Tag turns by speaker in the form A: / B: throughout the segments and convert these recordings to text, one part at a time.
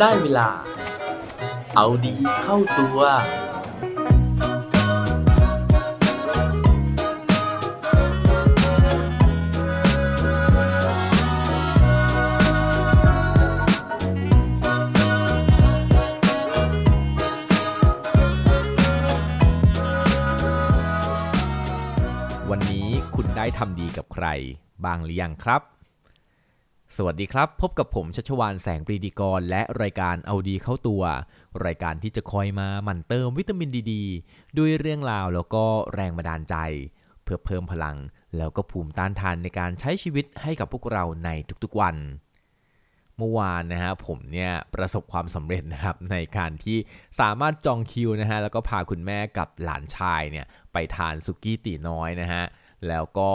A: ได้เวลา เอาดีเข้าตัว
B: วันนี้คุณได้ทำดีกับใคร บ้างหรือยังครับ สวัสดีครับ พบกับผมชัชวานแสงปรีดีกร และรายการเอาดีเข้าตัว รายการที่จะคอยมาหมั่นเติมวิตามินดีดด้วยเรื่องราวแล้วก็แรงบันดาลใจ เพื่อเพิ่มพลัง แล้วก็ภูมิต้านทานในการใช้ชีวิตให้กับพวกเราในทุกๆวัน เมื่อวานนะฮะผมเนี่ยประสบความสำเร็จนะครับในการที่สามารถจองคิวนะฮะแล้วก็พาคุณแม่กับหลานชายเนี่ยไปทานสุกี้ตีน้อยนะฮะ แล้วก็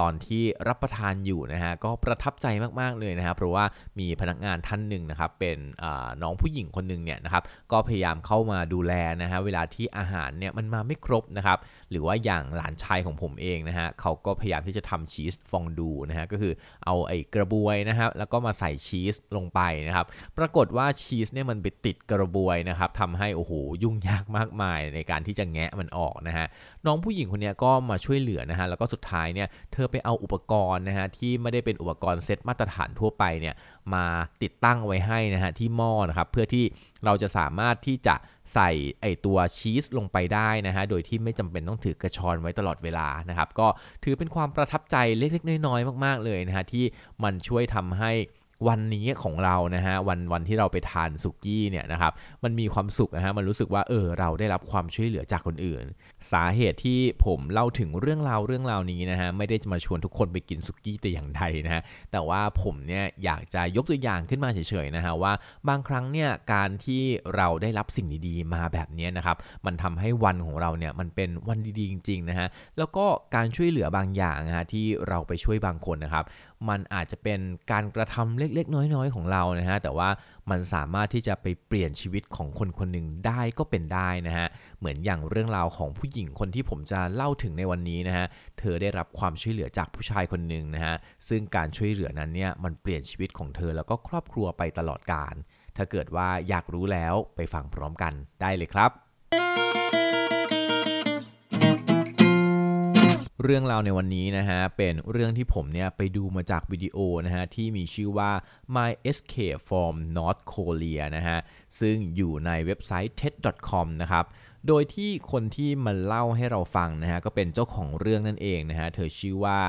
B: ตอนที่รับประทานอยู่นะฮะก็ประทับใจมากๆเลยนะครับเพราะว่ามีพนักงานท่านหนึ่งนะครับเป็นน้องผู้หญิงคนหนึ่งเนี่ยนะครับก็พยายามเข้ามาดูแลนะฮะเวลาที่อาหารเนี่ยมันมาไม่ครบนะครับหรือว่าอย่างหลานชายของผมเองนะฮะเขาก็พยายามที่จะทำชีสฟองดูนะฮะก็คือเอาไอ้กระบวยนะครับแล้วก็มาใส่ชีสลงไปนะครับปรากฏว่าชีสเนี่ยมันไปติดกระบวยนะครับทำให้โอ้โหยุ่งยากมากมายในการที่จะแงะมันออกนะฮะน้องผู้หญิงคนนี้ก็มาช่วยเหลือนะฮะแล้วก็สุดท้ายเนี่ยเธอไปเอาอุปกรณ์นะฮะที่ไม่ได้เป็นอุปกรณ์เซตมาตรฐานทั่วไปเนี่ยมาติดตั้งไว้ให้นะฮะที่หม้อนะครับเพื่อที่เราจะสามารถที่จะใส่ไอตัวชีสลงไปได้นะฮะ โดยที่ไม่จำเป็นต้องถือกระชอนไว้ตลอดเวลานะครับ ก็ถือเป็นความประทับใจเล็กๆ น้อยๆ มากๆเลยนะฮะ ที่มันช่วยทำให้ วันนี้ของเรานะฮะวันวันที่เราไปทานสุกี้เนี่ยนะครับมันมีความสุขนะฮะมันรู้สึกว่าเออเราได้รับความช่วยเหลือจากคนอื่น สาเหตุที่ผมเล่าถึงเรื่องราวเรื่องราวนี้นะฮะไม่ได้จะมาชวนทุกคนไปกินสุกี้แต่อย่างใดนะฮะแต่ว่าผมเนี่ยอยากจะยกตัวอย่างขึ้นมาเฉยๆนะฮะว่าบางครั้งเนี่ยการที่เราได้รับสิ่งดีๆ มาแบบนี้นะครับมันทำให้วันของเราเนี่ยมันเป็นวันดีๆจริงๆนะฮะแล้วก็การช่วยเหลือบางอย่างนะฮะที่เราไปช่วยบางคนนะครับมันอาจจะเป็นการกระทำเล็กๆ น้อยๆ ของเรานะฮะแต่ว่ามันสามารถที่จะไปเปลี่ยนชีวิตของคนคนหนึ่งได้ก็เป็นได้นะฮะเหมือนอย่างเรื่องราวของผู้หญิงคนที่ผมจะเล่าถึงในวันนี้นะฮะเธอได้รับความช่วยเหลือจากผู้ชายคนหนึ่งนะฮะซึ่งการช่วยเหลือนั้นเนี่ยมันเปลี่ยนชีวิตของเธอแล้วก็ครอบครัวไปตลอดกาลถ้าเกิดว่าอยากรู้แล้วไปฟังพร้อมกันได้เลยครับ เรื่องราวในวันนี้นะฮะเป็นเรื่องที่ผมเนี่ยไปดูมาจากวิดีโอนะฮะที่มีชื่อว่า My Escape from North Korea นะฮะซึ่งอยู่ในเว็บไซต์ TED.com นะครับโดยที่คนที่มาเล่าให้เราฟังนะฮะก็เป็นเจ้าของเรื่องนั่นเองนะฮะเธอชื่อว่า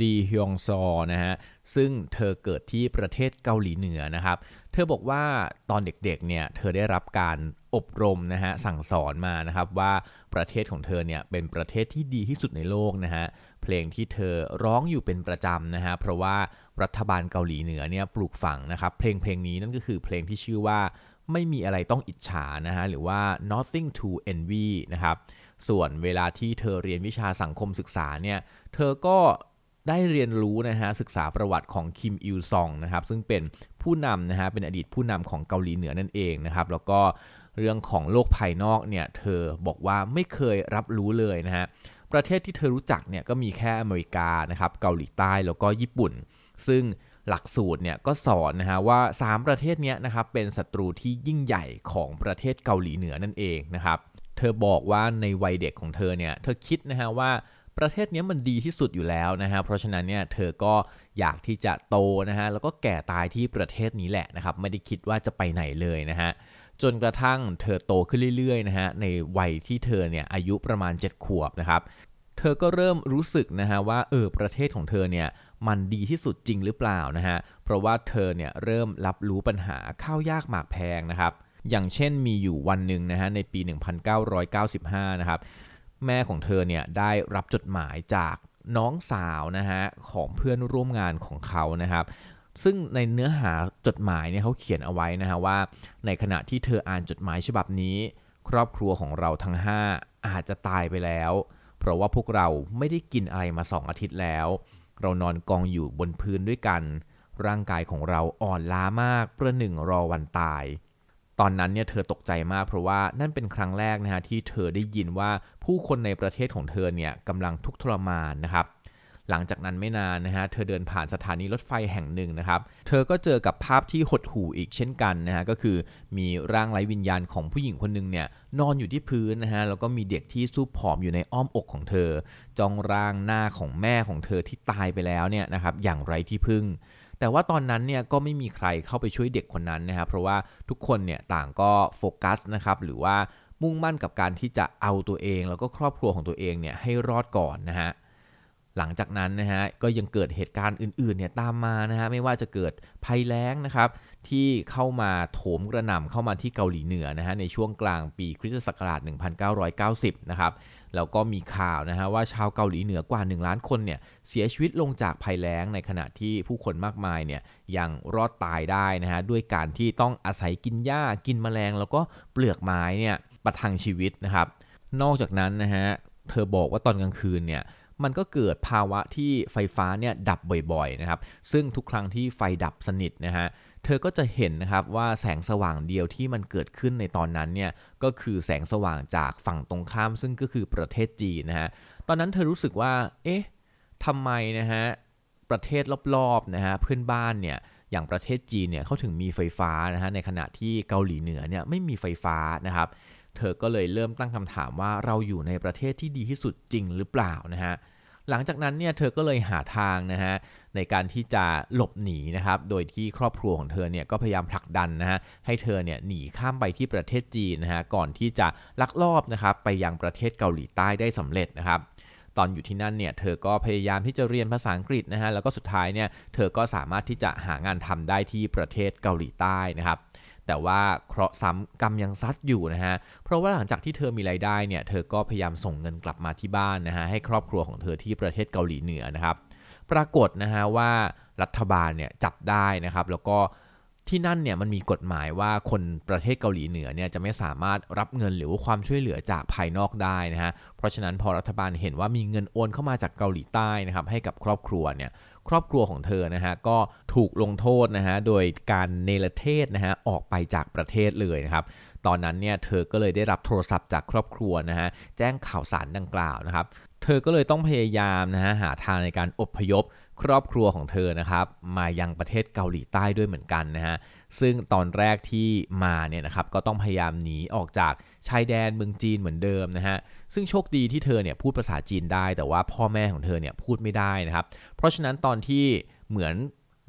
B: ลีฮยองซอนะฮะซึ่งเธอเกิดที่ประเทศเกาหลีเหนือนะครับ เธอบอกว่าตอนเด็กๆเนี่ยเธอได้รับการ อบรมนะฮะสั่งสอนมานะครับว่าประเทศของเธอเนี่ยเป็นประเทศที่ดีที่สุดในโลกนะฮะเพลงที่เธอร้องอยู่เป็นประจำนะฮะเพราะว่ารัฐบาลเกาหลีเหนือเนี่ยปลูกฝังนะครับเพลงเพลงนี้นั่นก็คือเพลงที่ชื่อว่าไม่มีอะไรต้องอิจฉานะฮะหรือว่า nothing to envy นะครับส่วนเวลาที่เธอเรียนวิชาสังคมศึกษาเนี่ยเธอก็ได้เรียนรู้นะฮะศึกษาประวัติของคิมอิลซองนะครับซึ่งเป็นผู้นำนะฮะเป็นอดีตผู้นำของเกาหลีเหนือนั่นเองนะครับแล้วก็ เรื่องของโลกภายนอกเนี่ยเธอบอกว่าไม่เคยรับรู้เลยนะฮะประเทศที่เธอรู้จักเนี่ยก็มีแค่อเมริกานะครับเกาหลีใต้แล้วก็ญี่ปุ่น ซึ่งหลักสูตรเนี่ยก็สอนนะฮะว่า 3 ประเทศนี้นะครับเป็นศัตรูที่ยิ่งใหญ่ของประเทศเกาหลีเหนือนั่นเองนะครับเธอบอกว่าในวัยเด็กของเธอเนี่ยเธอคิดนะฮะว่าประเทศนี้มันดีที่สุดอยู่แล้วนะฮะเพราะฉะนั้นเนี่ยเธอก็อยากที่จะโตนะฮะแล้วก็แก่ตายที่ประเทศนี้แหละนะครับไม่ได้คิดว่าจะไปไหนเลยนะฮะ จนกระทั่งเธอโตขึ้นเรื่อยๆนะฮะในวัยที่เธอเนี่ยอายุประมาณ 7 ขวบนะครับ เธอก็เริ่มรู้สึกนะฮะว่าเออประเทศของเธอเนี่ยมันดีที่สุดจริงหรือเปล่านะฮะเพราะว่าเธอเนี่ยเริ่มรับรู้ปัญหาข้าวยากหมากแพงนะครับ อย่างเช่นมีอยู่วันหนึ่งนะฮะในปี 1995 นะครับแม่ของเธอเนี่ยได้รับจดหมายจากน้องสาวนะฮะของเพื่อนร่วมงานของเขานะครับ ซึ่งในเนื้อหาจดหมายเนี่ยเขาเขียนเอาไว้นะฮะว่า ในขณะที่เธออ่านจดหมายฉบับนี้ ครอบครัวของเราทั้ง 5 อาจจะตายไปแล้ว เพราะว่าพวกเราไม่ได้กินอะไรมาสองอาทิตย์แล้ว เรานอนกองอยู่บนพื้นด้วยกัน ร่างกายของเราอ่อนล้ามากประหนึ่งรอวันตาย ตอนนั้นเนี่ยเธอตกใจมากเพราะว่านั่นเป็นครั้งแรกนะฮะที่เธอได้ยินว่าผู้คนในประเทศของเธอเนี่ยกำลังทุกข์ทรมานนะครับ หลังจากนั้นไม่นานนะฮะเธอเดินผ่านสถานีรถไฟแห่งหนึ่งนะครับ เธอก็เจอกับภาพที่หดหู่อีกเช่นกันนะฮะก็คือมีร่างไร้วิญญาณของผู้หญิงคนหนึ่งเนี่ยนอนอยู่ที่พื้นนะฮะแล้วก็มีเด็กที่ซูบผอมอยู่ในอ้อมอกของเธอจ้องร่างหน้าของแม่ของเธอที่ตายไปแล้วเนี่ยนะครับอย่างไรที่พึ่งแต่ว่าตอนนั้นเนี่ยก็ไม่มีใครเข้าไปช่วยเด็กคนนั้นนะครับเพราะว่าทุกคนเนี่ยต่างก็โฟกัสนะครับหรือว่ามุ่งมั่นกับการที่จะเอาตัวเอง แล้วก็ครอบครัวของตัวเองเนี่ยให้รอดก่อนนะฮะ หลังจากนั้นนะฮะก็ยังเกิดเหตุการณ์อื่นๆเนี่ยตามมานะฮะไม่ว่าจะเกิดภัยแล้งนะครับที่เข้ามาโถมกระหน่ำเข้ามาที่เกาหลีเหนือนะฮะในช่วงกลางปีคริสตศักราช 1990 นะครับแล้วก็มีข่าวนะฮะว่าชาวเกาหลีเหนือกว่า 1 ล้านคนเนี่ยเสียชีวิตลงจากภัยแล้งในขณะที่ผู้คนมากมายเนี่ยยังรอดตายได้นะฮะด้วยการที่ต้องอาศัยกินหญ้ากินแมลง แล้วก็เปลือกไม้เนี่ยประทังชีวิตนะครับนอกจากนั้นนะฮะเธอบอกว่าตอนกลางคืนเนี่ย มันก็เกิดภาวะที่ไฟฟ้าเนี่ยดับบ่อยๆนะครับ ซึ่งทุกครั้งที่ไฟดับสนิทนะฮะเธอก็จะเห็นนะครับว่าแสงสว่างเดียวที่มันเกิดขึ้นในตอนนั้นเนี่ยก็คือแสงสว่างจากฝั่งตรงข้าม ซึ่งก็คือประเทศจีนนะฮะตอนนั้นเธอรู้สึกว่าเอ๊ะทำไมนะฮะประเทศรอบๆนะฮะเพื่อนบ้านเนี่ยอย่างประเทศจีนเนี่ยเขาถึงมีไฟฟ้านะฮะในขณะที่เกาหลีเหนือเนี่ยไม่มีไฟฟ้านะครับ เธอก็เลยเริ่มตั้งคำถามว่าเราอยู่ในประเทศที่ดีที่สุดจริงหรือเปล่านะฮะหลังจากนั้นเนี่ยเธอก็เลยหาทางนะฮะในการที่จะหลบหนีนะครับโดยที่ครอบครัวของเธอเนี่ยก็พยายามผลักดันนะฮะให้เธอเนี่ยหนีข้ามไปที่ประเทศจีนนะฮะก่อนที่จะลักลอบนะครับไปยังประเทศเกาหลีใต้ได้สำเร็จนะครับตอนอยู่ที่นั่นเนี่ยเธอก็พยายามที่จะเรียนภาษาอังกฤษนะฮะแล้วก็สุดท้ายเนี่ยเธอก็สามารถที่จะหางานทำได้ที่ประเทศเกาหลีใต้นะครับ แต่ว่าเคราะห์ซ้ำกรรมยังซัดอยู่นะฮะ เพราะว่าหลังจากที่เธอมีรายได้เนี่ย เธอก็พยายามส่งเงินกลับมาที่บ้านนะฮะ ให้ครอบครัวของเธอที่ประเทศเกาหลีเหนือนะครับ ปรากฏนะฮะว่ารัฐบาลเนี่ยจับได้นะครับ แล้วก็ ที่นั่นเนี่ยมันมีกฎหมายว่าคนประเทศเกาหลีเหนือเนี่ยจะไม่สามารถรับเงินหรือว่าความช่วยเหลือจากภายนอกได้นะฮะ เพราะฉะนั้นพอรัฐบาลเห็นว่ามีเงินโอนเข้ามาจากเกาหลีใต้นะครับให้กับครอบครัวเนี่ยครอบครัวของเธอนะฮะก็ถูกลงโทษนะฮะโดยการเนรเทศนะฮะออกไปจากประเทศเลยนะครับตอนนั้นเนี่ยเธอก็เลยได้รับโทรศัพท์จากครอบครัวนะฮะแจ้งข่าวสารดังกล่าวนะครับเธอก็เลยต้องพยายามนะฮะหาทางในการอบพยพ ครอบครัวของเธอนะครับ มายังประเทศเกาหลีใต้ด้วยเหมือนกันนะฮะซึ่งตอนแรกที่มาเนี่ยนะครับก็ต้องพยายามหนีออกจากชายแดนเมืองจีนเหมือนเดิมนะฮะซึ่งโชคดีที่เธอเนี่ยพูดภาษาจีนได้ แต่ว่าพ่อแม่ของเธอเนี่ยพูดไม่ได้นะครับ เพราะฉะนั้นตอนที่เหมือน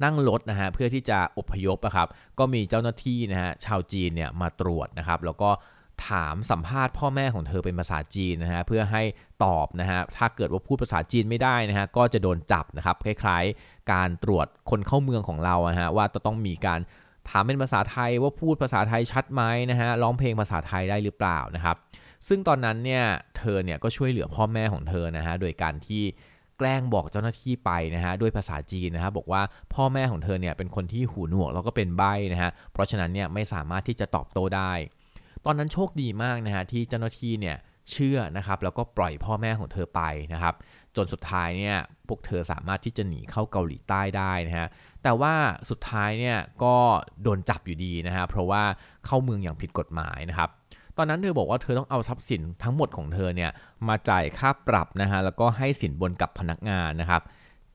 B: นั่งรถนะฮะเพื่อที่จะอพยพนะครับก็มีเจ้าหน้าที่นะฮะชาวจีนเนี่ยมาตรวจนะครับแล้วก็ ถามสัมภาษณ์พ่อแม่ของเธอเป็นภาษาจีนนะฮะเพื่อให้ตอบนะฮะถ้าเกิดว่าพูดภาษาจีนไม่ได้นะฮะก็จะโดนจับนะครับคล้ายๆ การตรวจคนเข้าเมืองของเราอะฮะว่าจะต้องมีการถามเป็นภาษาไทยว่าพูดภาษาไทยชัดไหมนะฮะร้องเพลงภาษาไทยได้หรือเปล่านะครับ ซึ่งตอนนั้นเนี่ยเธอเนี่ยก็ช่วยเหลือพ่อแม่ของเธอนะฮะโดยการที่แกล้งบอกเจ้าหน้าที่ไปนะฮะด้วยภาษาจีนนะฮะบอกว่าพ่อแม่ของเธอเนี่ยเป็นคนที่หูหนวกแล้วก็เป็นใบ้นะฮะเพราะฉะนั้นเนี่ยไม่สามารถที่จะตอบโต้ได้ ตอนนั้นโชคดีมากนะฮะที่เจ้าหน้าที่เนี่ยเชื่อนะครับแล้วก็ปล่อยพ่อแม่ของเธอไปนะครับ จนสุดท้ายเนี่ยพวกเธอสามารถที่จะหนีเข้าเกาหลีใต้ได้นะฮะแต่ว่าสุดท้ายเนี่ยก็โดนจับอยู่ดีนะฮะเพราะว่าเข้าเมืองอย่างผิดกฎหมายนะครับตอนนั้นเธอบอกว่าเธอต้องเอาทรัพย์สินทั้งหมดของเธอเนี่ยมาจ่ายค่าปรับนะฮะแล้วก็ให้สินบนกับพนักงานนะครับ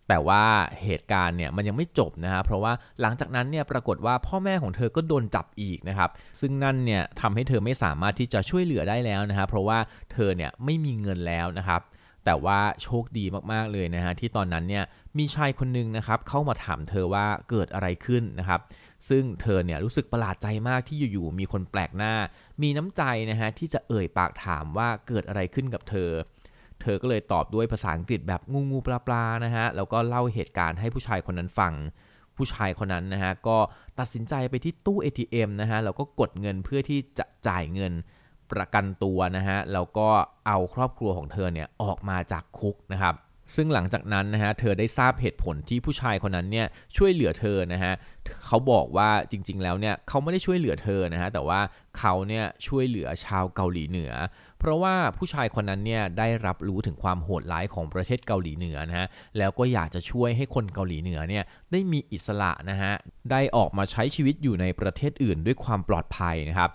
B: แต่ว่าเหตุการณ์เนี่ยมันยังไม่จบนะฮะเพราะว่าหลังจากนั้นเนี่ยปรากฏว่าพ่อแม่ของเธอก็โดนจับอีกนะครับซึ่งนั่นเนี่ยทำให้เธอไม่สามารถที่จะช่วยเหลือได้แล้วนะฮะเพราะว่าเธอเนี่ยไม่มีเงินแล้วนะครับแต่ว่าโชคดีมากๆเลยนะฮะที่ตอนนั้นเนี่ยมีชายคนหนึ่งนะครับเข้ามาถามเธอว่าเกิดอะไรขึ้นนะครับซึ่งเธอเนี่ยรู้สึกประหลาดใจมากที่อยู่ๆมีคนแปลกหน้า มีน้ำใจนะฮะที่จะเอ่ยปากถามว่าเกิดอะไรขึ้นกับเธอ เธอก็เลยตอบด้วยภาษาอังกฤษแบบงูงูปลาปลานะฮะ แล้วก็เล่าเหตุการณ์ให้ผู้ชายคนนั้นฟัง ผู้ชายคนนั้นนะฮะก็ตัดสินใจไปที่ตู้ ATM นะฮะ แล้วก็กดเงินเพื่อที่จะจ่ายเงินประกันตัวนะฮะ แล้วก็เอาครอบครัวของเธอเนี่ยออกมาจากคุกนะครับ ซึ่งหลังจากนั้นนะฮะเธอได้ทราบเหตุผลที่ผู้ชายคนนั้นเนี่ยช่วยเหลือเธอนะฮะเขาบอกว่าจริงๆแล้วเนี่ยเขาไม่ได้ช่วยเหลือเธอนะฮะแต่ว่าเขาเนี่ยช่วยเหลือชาวเกาหลีเหนือ เพราะว่าผู้ชายคนนั้นเนี่ยได้รับรู้ถึงความโหดร้ายของประเทศเกาหลีเหนือนะฮะแล้วก็อยากจะช่วยให้คนเกาหลีเหนือเนี่ยได้มีอิสระนะฮะได้ออกมาใช้ชีวิตอยู่ในประเทศอื่นด้วยความปลอดภัยนะครับ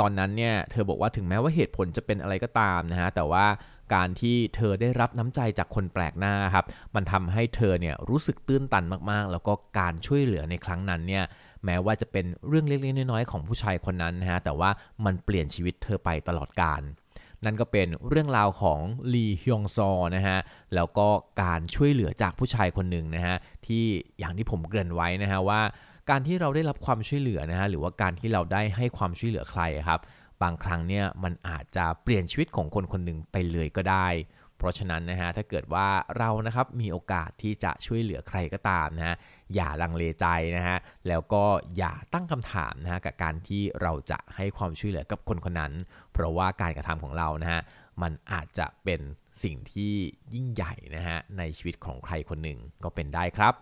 B: ตอนนั้นเนี่ยเธอบอกว่าถึงแม้ว่าเหตุผลจะเป็นอะไรก็ตามนะฮะแต่ว่า การที่เธอได้รับน้ำใจจากคนแปลกหน้าครับ มันทำให้เธอเนี่ยรู้สึกตื้นตันมากๆ แล้วก็การช่วยเหลือในครั้งนั้นเนี่ยแม้ว่าจะเป็นเรื่องเล็กๆน้อยๆของผู้ชายคนนั้นนะฮะแต่ว่ามันเปลี่ยนชีวิตเธอไปตลอดกาลนั่นก็เป็นเรื่องราวของลีฮยองซอนะฮะแล้วก็การช่วยเหลือจากผู้ชายคนหนึ่งนะฮะที่อย่างที่ผมเกริ่นไว้นะฮะว่า การที่เราได้รับความช่วยเหลือนะฮะหรือว่าการที่เราได้ให้ความช่วยเหลือใครครับ บางครั้งเนี่ยมันอาจจะเปลี่ยนชีวิตของคนคนหนึ่งไปเลยก็ได้ เพราะฉะนั้นนะฮะถ้าเกิดว่าเรานะครับมีโอกาสที่จะช่วยเหลือใครก็ตามนะฮะอย่าลังเลใจนะฮะแล้วก็อย่าตั้งคำถามนะฮะกับการที่เราจะให้ความช่วยเหลือกับคนคนนั้น เพราะว่าการกระทำของเรานะฮะมันอาจจะเป็นสิ่งที่ยิ่งใหญ่นะฮะในชีวิตของใครคนหนึ่งก็เป็นได้ครับ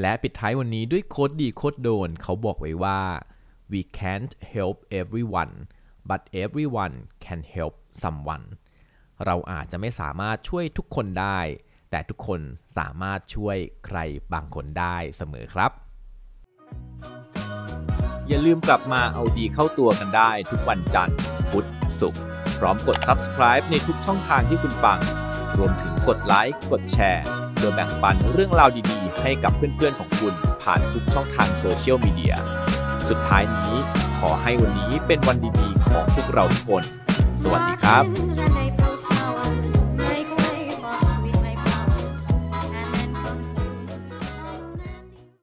B: และปิดท้ายวันนี้ด้วยโคดดีโคดโดน เขาบอกไว้ว่า we can't help everyone but everyone can help someone เราอาจจะไม่สามารถช่วยทุกคนได้ แต่ทุกคนสามารถช่วยใครบางคนได้เสมอครับ
A: อย่าลืมกลับมาเอาดีเข้าตัวกันได้ทุกวันจันทร์ พุธ ศุกร์ พร้อมกด subscribe ในทุกช่องทางที่คุณฟัง รวมถึงกดไลค์ กดแชร์โดยแบ่งปันเรื่องราวดี ให้กับเพื่อนๆของคุณผ่านทุกช่องทางโซเชียลมีเดีย สุดท้ายนี้ขอให้วันนี้เป็นวันดีๆของพวกเราทุกคน สวัสดีครับ